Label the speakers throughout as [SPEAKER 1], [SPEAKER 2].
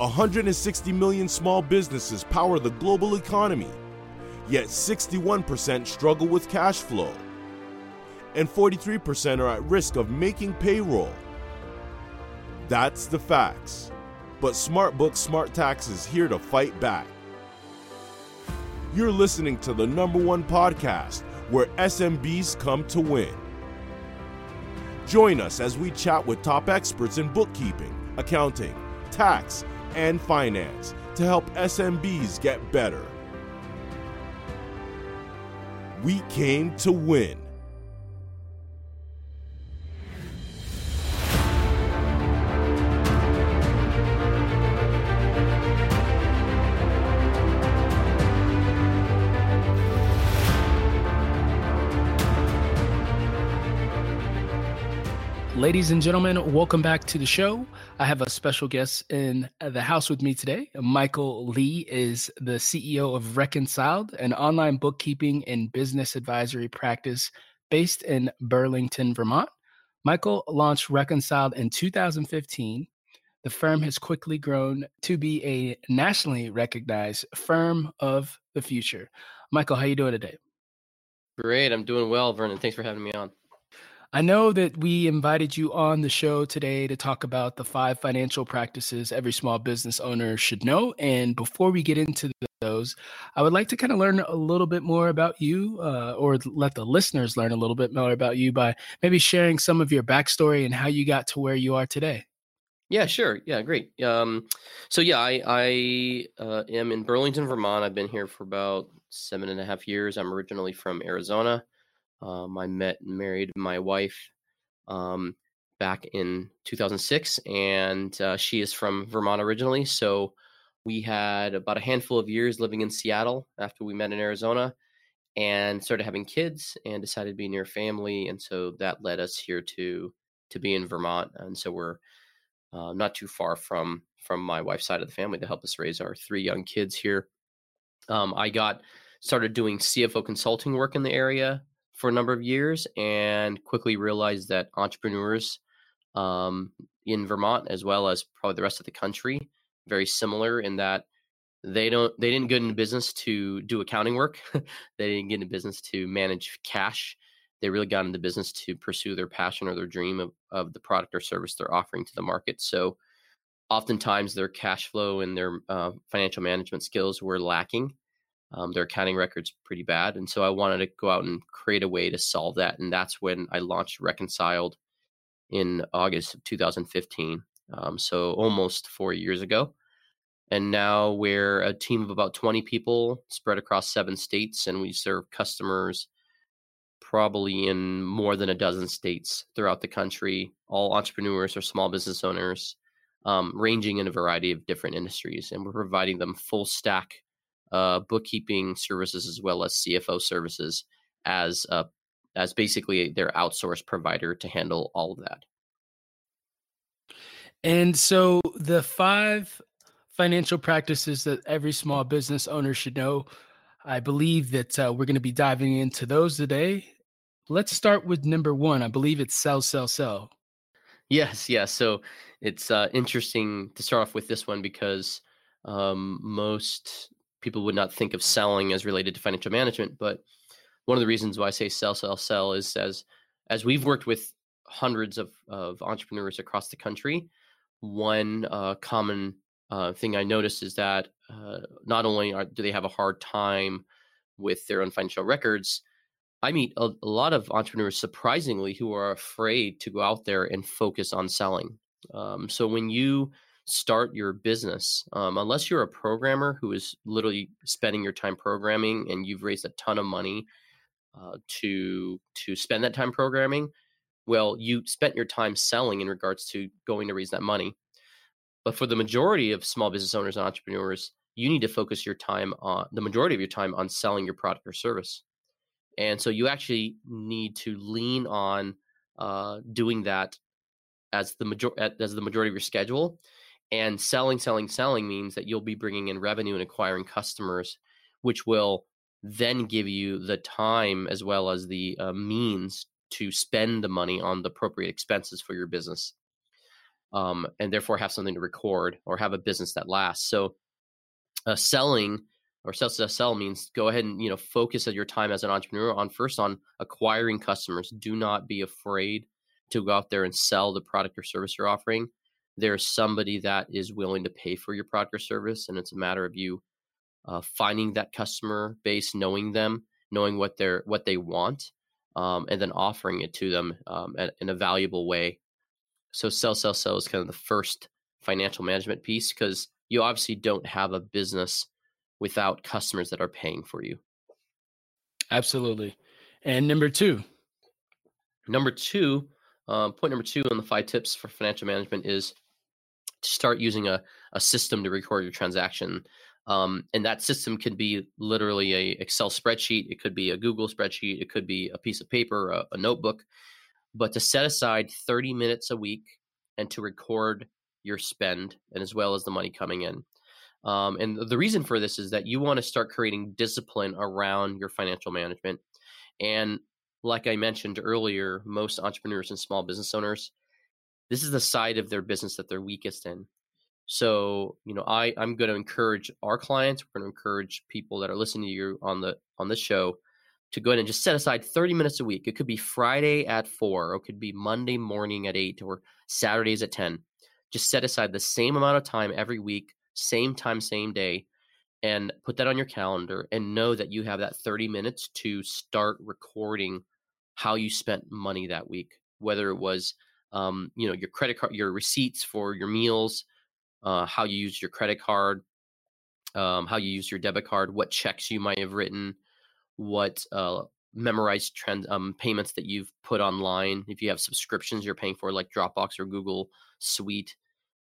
[SPEAKER 1] 160 million small businesses power the global economy, yet 61% struggle with cash flow, and 43% are at risk of making payroll. That's the facts. But SmartBook Smart Tax is here to fight back. You're listening to the number one podcast where SMBs come to win. Join us as we chat with top experts in bookkeeping, accounting, tax, and finance to help SMBs get better. We came to win.
[SPEAKER 2] Ladies and gentlemen, welcome back to the show. I have a special guest in the house with me today. Michael Lee is the CEO of Reconciled, an online bookkeeping and business advisory practice based in Burlington, Vermont. Michael launched Reconciled in 2015. The firm has quickly grown to be a nationally recognized firm of the future. Michael, how are you doing today?
[SPEAKER 3] Great, I'm doing well, Vernon. Thanks for having me on.
[SPEAKER 2] I know that we invited you on the show today to talk about the five financial practices every small business owner should know. And before we get into those, I would like to kind of learn a little bit more about you, uh, or let the listeners learn a little bit more about you by maybe sharing some of your backstory and how you got to where you are today.
[SPEAKER 3] Yeah, sure. Yeah, great. Um, so yeah, I, I uh, am in Burlington, Vermont. I've been here for about seven and a half years. I'm originally from Arizona. Um, I met and married my wife um, back in 2006, and uh, she is from Vermont originally. So we had about a handful of years living in Seattle after we met in Arizona and started having kids and decided to be near family. And so that led us here to to be in Vermont. And so we're uh, not too far from from my wife's side of the family to help us raise our three young kids here. Um, I got started doing CFO consulting work in the area for a number of years and quickly realized that entrepreneurs um, in Vermont, as well as probably the rest of the country, very similar in that they don't they didn't get into business to do accounting work. they didn't get into business to manage cash. They really got into business to pursue their passion or their dream of, of the product or service they're offering to the market. So oftentimes their cash flow and their uh, financial management skills were lacking um, their accounting record's pretty bad. And so I wanted to go out and create a way to solve that. And that's when I launched Reconciled in August of 2015. Um, so almost four years ago. And now we're a team of about 20 people spread across seven states, and we serve customers probably in more than a dozen states throughout the country, all entrepreneurs or small business owners, um, ranging in a variety of different industries. And we're providing them full stack uh, bookkeeping services as well as CFO services as uh, as basically their outsourced provider to handle all of that.
[SPEAKER 2] And so the five financial practices that every small business owner should know, I believe that uh, we're going to be diving into those today. Let's start with number one. I believe it's sell, sell, sell.
[SPEAKER 3] Yes, yes. So it's uh, interesting to start off with this one because um, most people would not think of selling as related to financial management. But one of the reasons why I say sell, sell, sell is as as we've worked with hundreds of, of entrepreneurs across the country, one uh, common uh, thing I noticed is that uh, not only are, do they have a hard time with their own financial records, I meet a, a, lot of entrepreneurs, surprisingly, who are afraid to go out there and focus on selling. Um, so when you start your business um, unless you're a programmer who is literally spending your time programming and you've raised a ton of money uh, to to spend that time programming well you spent your time selling in regards to going to raise that money. But for the majority of small business owners and entrepreneurs you need to focus your time on the majority of your time on selling your product or service. And so you actually need to lean on uh, doing that as the major as the majority of your schedule and selling, selling, selling means that you'll be bringing in revenue and acquiring customers, which will then give you the time as well as the uh, means to spend the money on the appropriate expenses for your business. um, and therefore have something to record or have a business that lasts. So, uh, selling or sell to sell means go ahead and you know focus your time as an entrepreneur on first on acquiring customers. Do not be afraid to go out there and sell the product or service you're offering. There's somebody that is willing to pay for your product or service, and it's a matter of you uh, finding that customer base, knowing them, knowing what they're what they want, um, and then offering it to them um, in a valuable way. So sell, sell, sell is kind of the first financial management piece because you obviously don't have a business without customers that are paying for you.
[SPEAKER 2] Absolutely. And number two.
[SPEAKER 3] Number two, uh, point number two on the five tips for financial management is start using a, a system to record your transaction. Um, and that system could be literally a Excel spreadsheet. It could be a Google spreadsheet. It could be a piece of paper, a, a notebook. But to set aside 30 minutes a week and to record your spend and as well as the money coming in. Um, and the reason for this is that you want to start creating discipline around your financial management. And like I mentioned earlier, most entrepreneurs and small business owners, this is the side of their business that they're weakest in. So, you know, I, I'm going to encourage our clients, we're going to encourage people that are listening to you on the on the show to go ahead and just set aside 30 minutes a week. It could be Friday at four, or it could be Monday morning at eight, or Saturdays at 10. Just set aside the same amount of time every week, same time, same day, and put that on your calendar and know that you have that 30 minutes to start recording how you spent money that week, whether it was um, you know, your credit card, your receipts for your meals, uh, how you use your credit card, um, how you use your debit card, what checks you might have written, what uh, memorized trend um, payments that you've put online. If you have subscriptions you're paying for, like Dropbox or Google Suite,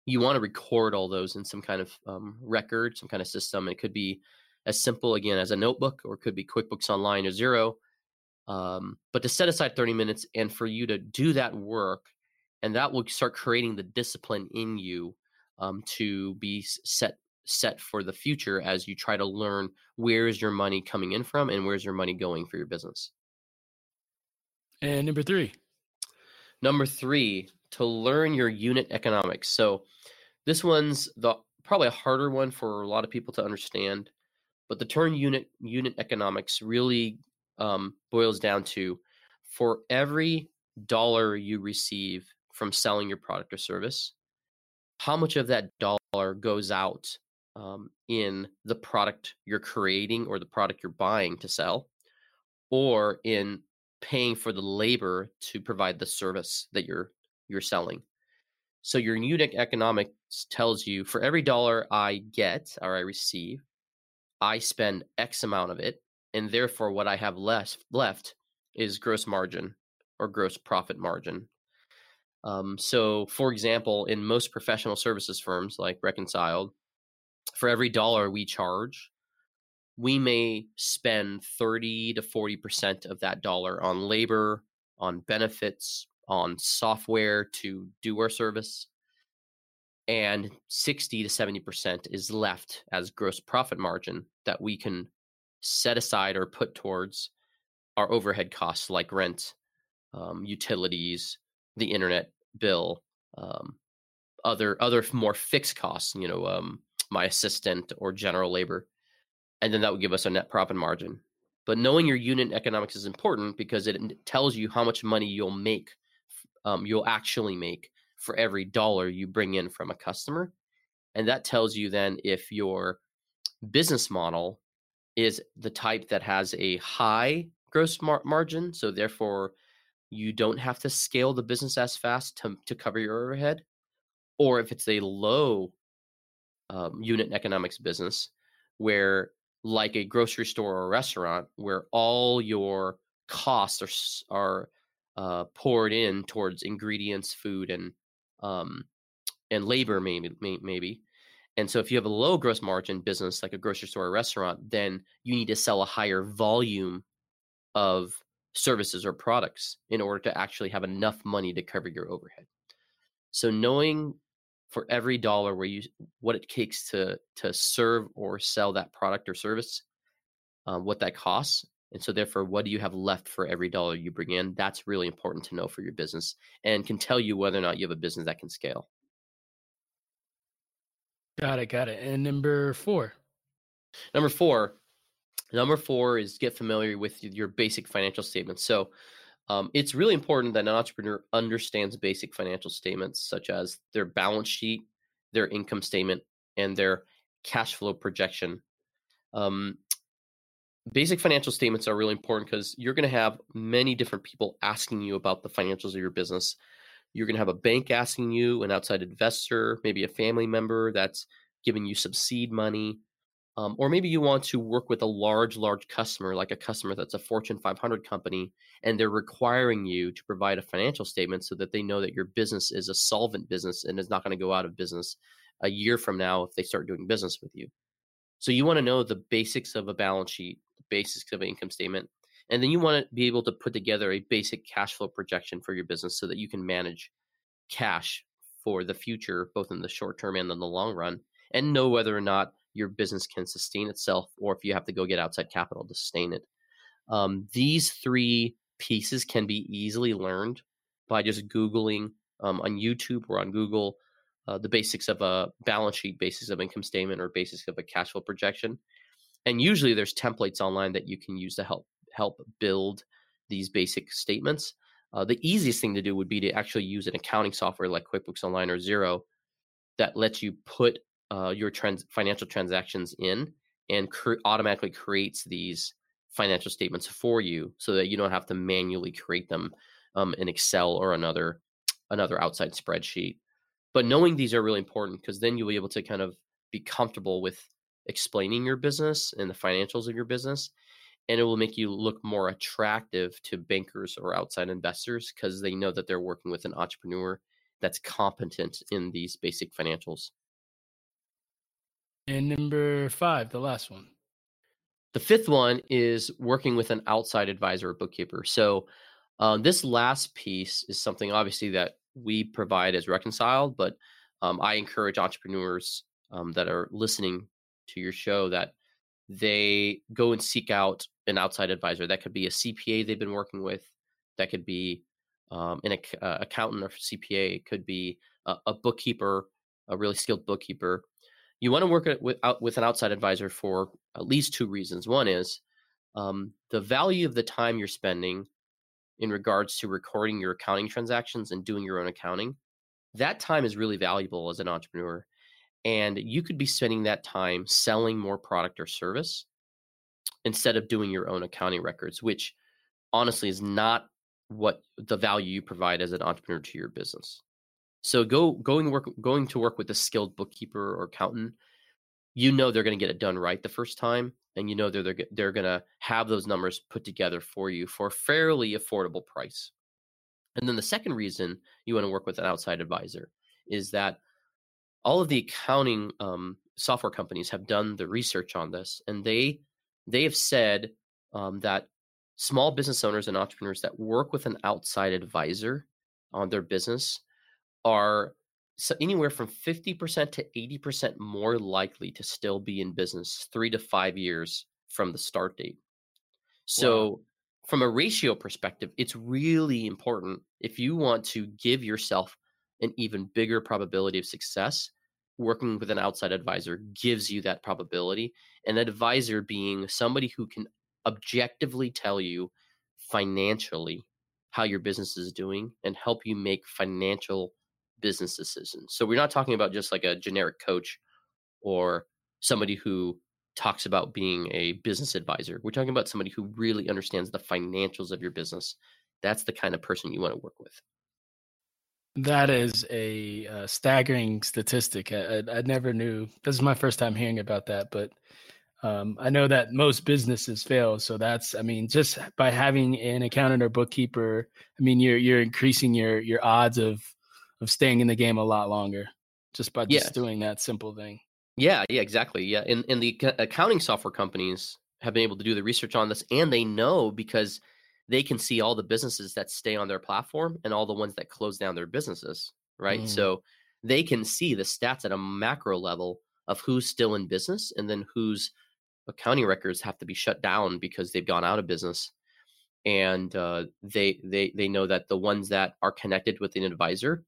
[SPEAKER 3] you want to record all those in some kind of um, record, some kind of system. It could be as simple again as a notebook, or it could be QuickBooks Online or Xero. Um, but to set aside 30 minutes and for you to do that work, and that will start creating the discipline in you um, to be set set for the future as you try to learn where is your money coming in from and where's your money going for your business.
[SPEAKER 2] And number three.
[SPEAKER 3] Number three, to learn your unit economics. So this one's the probably a harder one for a lot of people to understand, but the term unit unit economics really um, boils down to for every dollar you receive from selling your product or service, how much of that dollar goes out um, in the product you're creating or the product you're buying to sell, or in paying for the labor to provide the service that you're you're selling. So your unit economics tells you for every dollar I get or I receive, I spend X amount of it, and therefore what I have less left is gross margin or gross profit margin um, so, for example, in most professional services firms like Reconciled, for every dollar we charge, we may spend 30 to 40% of that dollar on labor, on benefits, on software to do our service. And 60 to 70% is left as gross profit margin that we can set aside or put towards our overhead costs like rent, um, utilities, the internet, bill, um, other other more fixed costs, you know, um, my assistant or general labor, and then that would give us a net profit margin. But knowing your unit economics is important because it tells you how much money you'll make, um, you'll actually make for every dollar you bring in from a customer, and that tells you then if your business model is the type that has a high gross mar- margin, so therefore you don't have to scale the business as fast to, to cover your overhead. Or if it's a low um, unit economics business where, like a grocery store or restaurant, where all your costs are, are uh, poured in towards ingredients, food, and um, and labor, maybe, maybe. And so, if you have a low gross margin business like a grocery store or restaurant, then you need to sell a higher volume of services or products in order to actually have enough money to cover your overhead. So knowing for every dollar where you what it takes to to serve or sell that product or service, uh, what that costs, and so therefore what do you have left for every dollar you bring in? That's really important to know for your business and can tell you whether or not you have a business that can scale.
[SPEAKER 2] Got it. Got it. And number four.
[SPEAKER 3] Number four. Number four is get familiar with your basic financial statements. So um, it's really important that an entrepreneur understands basic financial statements such as their balance sheet, their income statement, and their cash flow projection. Um, basic financial statements are really important because you're going to have many different people asking you about the financials of your business. You're going to have a bank asking you, an outside investor, maybe a family member that's giving you some seed money. Um, or maybe you want to work with a large, large customer, like a customer that's a Fortune 500 company, and they're requiring you to provide a financial statement so that they know that your business is a solvent business and is not going to go out of business a year from now if they start doing business with you. So you want to know the basics of a balance sheet, the basics of an income statement, and then you want to be able to put together a basic cash flow projection for your business so that you can manage cash for the future, both in the short term and in the long run, and know whether or not your business can sustain itself or if you have to go get outside capital to sustain it. Um, these three pieces can be easily learned by just Googling um, on YouTube or on Google uh, the basics of a balance sheet, basis of income statement, or basis of a cash flow projection. And usually there's templates online that you can use to help help build these basic statements. Uh, the easiest thing to do would be to actually use an accounting software like QuickBooks Online or Xero that lets you put uh, your trans- financial transactions in and cre- automatically creates these financial statements for you so that you don't have to manually create them um, in Excel or another another outside spreadsheet. But knowing these are really important because then you'll be able to kind of be comfortable with explaining your business and the financials of your business and it will make you look more attractive to bankers or outside investors because they know that they're working with an entrepreneur that's competent in these basic financials.
[SPEAKER 2] And number five, the last one.
[SPEAKER 3] The fifth one is working with an outside advisor or bookkeeper. So, um, this last piece is something obviously that we provide as reconciled, but um, I encourage entrepreneurs um, that are listening to your show that they go and seek out an outside advisor. That could be a CPA they've been working with. That could be um, an uh, accountant or CPA. It could be a, a, bookkeeper, a really skilled bookkeeper. You want to work with, out, with an outside advisor for at least two reasons. One is um, the value of the time you're spending in regards to recording your accounting transactions and doing your own accounting. That time is really valuable as an entrepreneur. And you could be spending that time selling more product or service instead of doing your own accounting records, which honestly is not what the value you provide as an entrepreneur to your business. So go going work going to work with a skilled bookkeeper or accountant, you know they're going to get it done right the first time, and you know they're they're, they're going to have those numbers put together for you for a fairly affordable price. And then the second reason you want to work with an outside advisor is that all of the accounting um, software companies have done the research on this, and they they have said um, that small business owners and entrepreneurs that work with an outside advisor on their business are anywhere from 50% to 80% more likely to still be in business three to five years from the start date. So, wow. from a ratio perspective, it's really important if you want to give yourself an even bigger probability of success working with an outside advisor gives you that probability. An advisor being somebody who can objectively tell you financially how your business is doing and help you make financial business decisions. So we're not talking about just like a generic coach or somebody who talks about being a business advisor. We're talking about somebody who really understands the financials of your business. That's the kind of person you want to work with.
[SPEAKER 2] That is a uh, staggering statistic. I, I, I, never knew. This is my first time hearing about that, but um, I know that most businesses fail. So that's, I mean, just by having an accountant or bookkeeper, I mean, you're you're increasing your your odds of of staying in the game a lot longer just by just yes. doing that simple thing.
[SPEAKER 3] Yeah, yeah, exactly. Yeah, and and the accounting software companies have been able to do the research on this, and they know because they can see all the businesses that stay on their platform and all the ones that close down their businesses, right? Mm. So they can see the stats at a macro level of who's still in business and then whose accounting records have to be shut down because they've gone out of business. And uh, they they they know that the ones that are connected with an advisor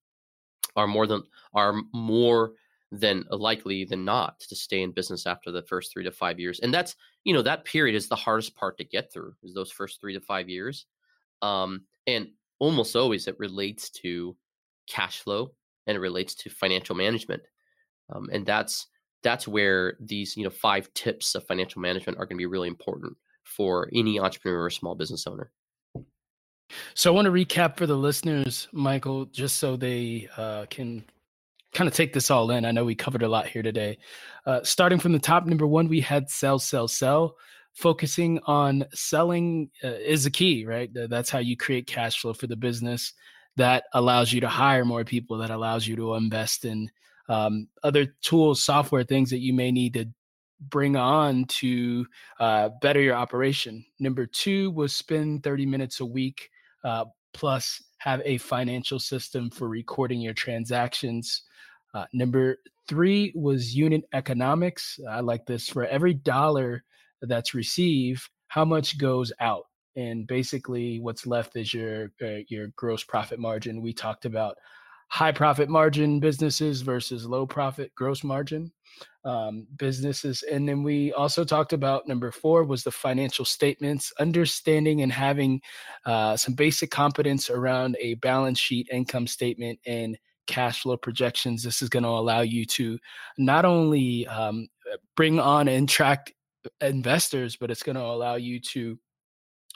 [SPEAKER 3] are more than are more than likely than not to stay in business after the first three to five years. And that's, you know, that period is the hardest part to get through is those first three to five years. Um, and almost always it relates to cash flow and it relates to financial management. Um, and that's, that's where these, you know, five tips of financial management are going to be really important for any entrepreneur or small business owner.
[SPEAKER 2] So I want to recap for the listeners, Michael, just so they uh, can kind of take this all in. I know we covered a lot here today. Uh, starting from the top, number one, we had sell, sell, sell. Focusing on selling uh, is the key, right? That's how you create cash flow for the business. That allows you to hire more people. That allows you to invest in um, other tools, software, things that you may need to bring on to uh, better your operation. Number two was spend 30 minutes a week uh, plus have a financial system for recording your transactions. Uh, number three was unit economics. I like this. For every dollar that's received, how much goes out? And basically, what's left is your uh, your gross profit margin. We talked about high profit margin businesses versus low profit gross margin um, businesses. And then we also talked about number four was the financial statements, understanding and having uh, some basic competence around a balance sheet, income statement, and cash flow projections. This is going to allow you to not only um, bring on and track investors, but it's going to allow you to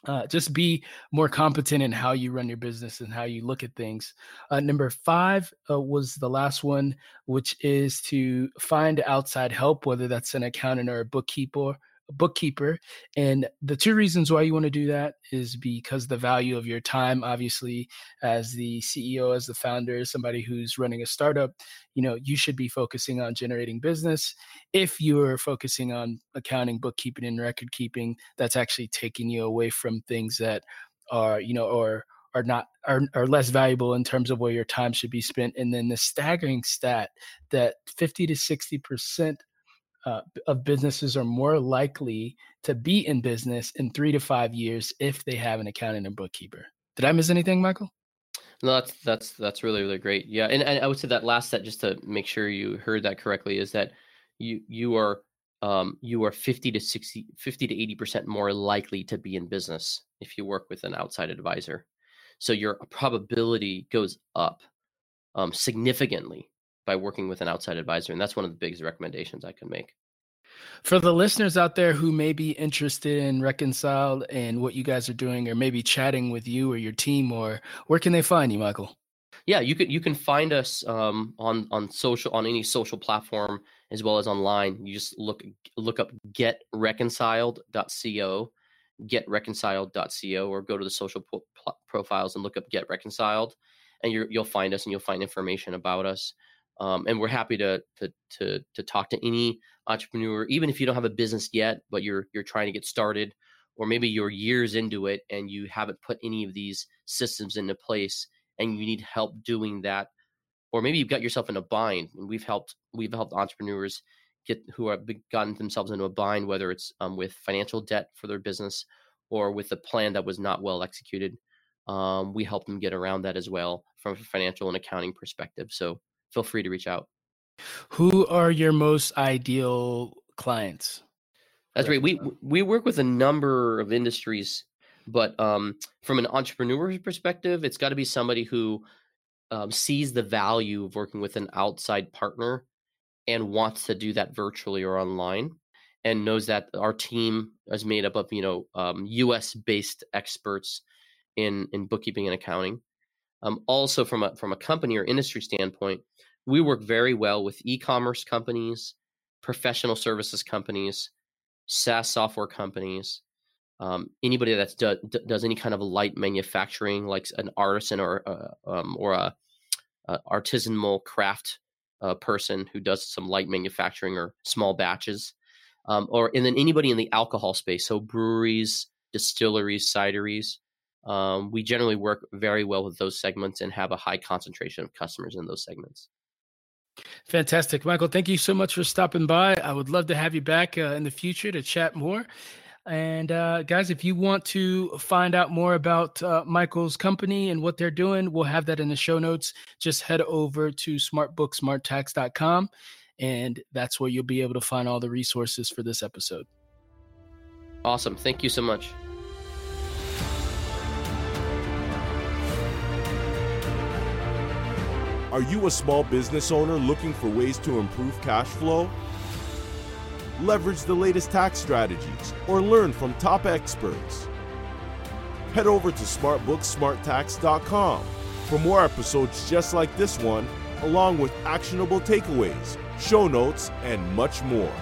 [SPEAKER 2] uh, just be more competent in how you run your business and how you look at things. Uh, number five uh, was the last one, which is to find outside help, whether that's an accountant or a bookkeeper bookkeeper. And the two reasons why you want to do that is because the value of your time, obviously, as the CEO, as the founder, somebody who's running a startup, you know, you should be focusing on generating business. If you're focusing on accounting, bookkeeping, and record keeping, that's actually taking you away from things that are, you know, or are not are, are less valuable in terms of where your time should be spent and then the staggering stat that 50 to 60 percent uh, of businesses are more likely to be in business in three to five years if they have an accountant and bookkeeper. Did I miss anything, Michael?
[SPEAKER 3] No, that's that's that's really really great. Yeah, and, and I would say that last set just to make sure you heard that correctly is that you you are um, you are 50 to 60 50 to 80 percent more likely to be in business if you work with an outside advisor so your probability goes up um, significantly by working with an outside advisor. And that's one of the biggest recommendations I can make.
[SPEAKER 2] For the listeners out there who may be interested in Reconciled and what you guys are doing, or maybe chatting with you or your team, or where can they find you, Michael?
[SPEAKER 3] Yeah, you can you can find us um, on on social on any social platform as well as online. You just look look up getreconciled.co, getreconciled.co, or go to the social po- profiles and look up Get Reconciled, and you will find us and you'll find information about us. Um, and we're happy to, to to to talk to any entrepreneur, even if you don't have a business yet, but you're you're trying to get started, or maybe you're years into it and you haven't put any of these systems into place, and you need help doing that, or maybe you've got yourself in a bind. And we've helped we've helped entrepreneurs get who have gotten themselves into a bind, whether it's um, with financial debt for their business or with a plan that was not well executed. Um, we help them get around that as well from a financial and accounting perspective. So feel free to reach out.
[SPEAKER 2] Who are your most ideal clients?
[SPEAKER 3] That's right. We we work with a number of industries, but um, from an entrepreneur perspective, it's got to be somebody who um, sees the value of working with an outside partner and wants to do that virtually or online, and knows that our team is made up of you know um, U.S. based experts in in bookkeeping and accounting. Um, also, from a from a company or industry standpoint, we work very well with e-commerce companies, professional services companies, SaaS software companies, um, anybody that do, does any kind of light manufacturing, like an artisan or uh, um, or a, a, artisanal craft uh, person who does some light manufacturing or small batches, um, or and then anybody in the alcohol space, so breweries, distilleries, cideries. Um, we generally work very well with those segments and have a high concentration of customers in those segments.
[SPEAKER 2] Fantastic. Michael, thank you so much for stopping by. I would love to have you back uh, in the future to chat more. And uh, guys, if you want to find out more about uh, Michael's company and what they're doing, we'll have that in the show notes. Just head over to smartbooksmarttax.com And that's where you'll be able to find all the resources for this episode.
[SPEAKER 3] Awesome. Thank you so much.
[SPEAKER 1] Are you a small business owner looking for ways to improve cash flow? Leverage the latest tax strategies or learn from top experts. Head over to smartbooksmarttax.com for more episodes just like this one, along with actionable takeaways, show notes, and much more.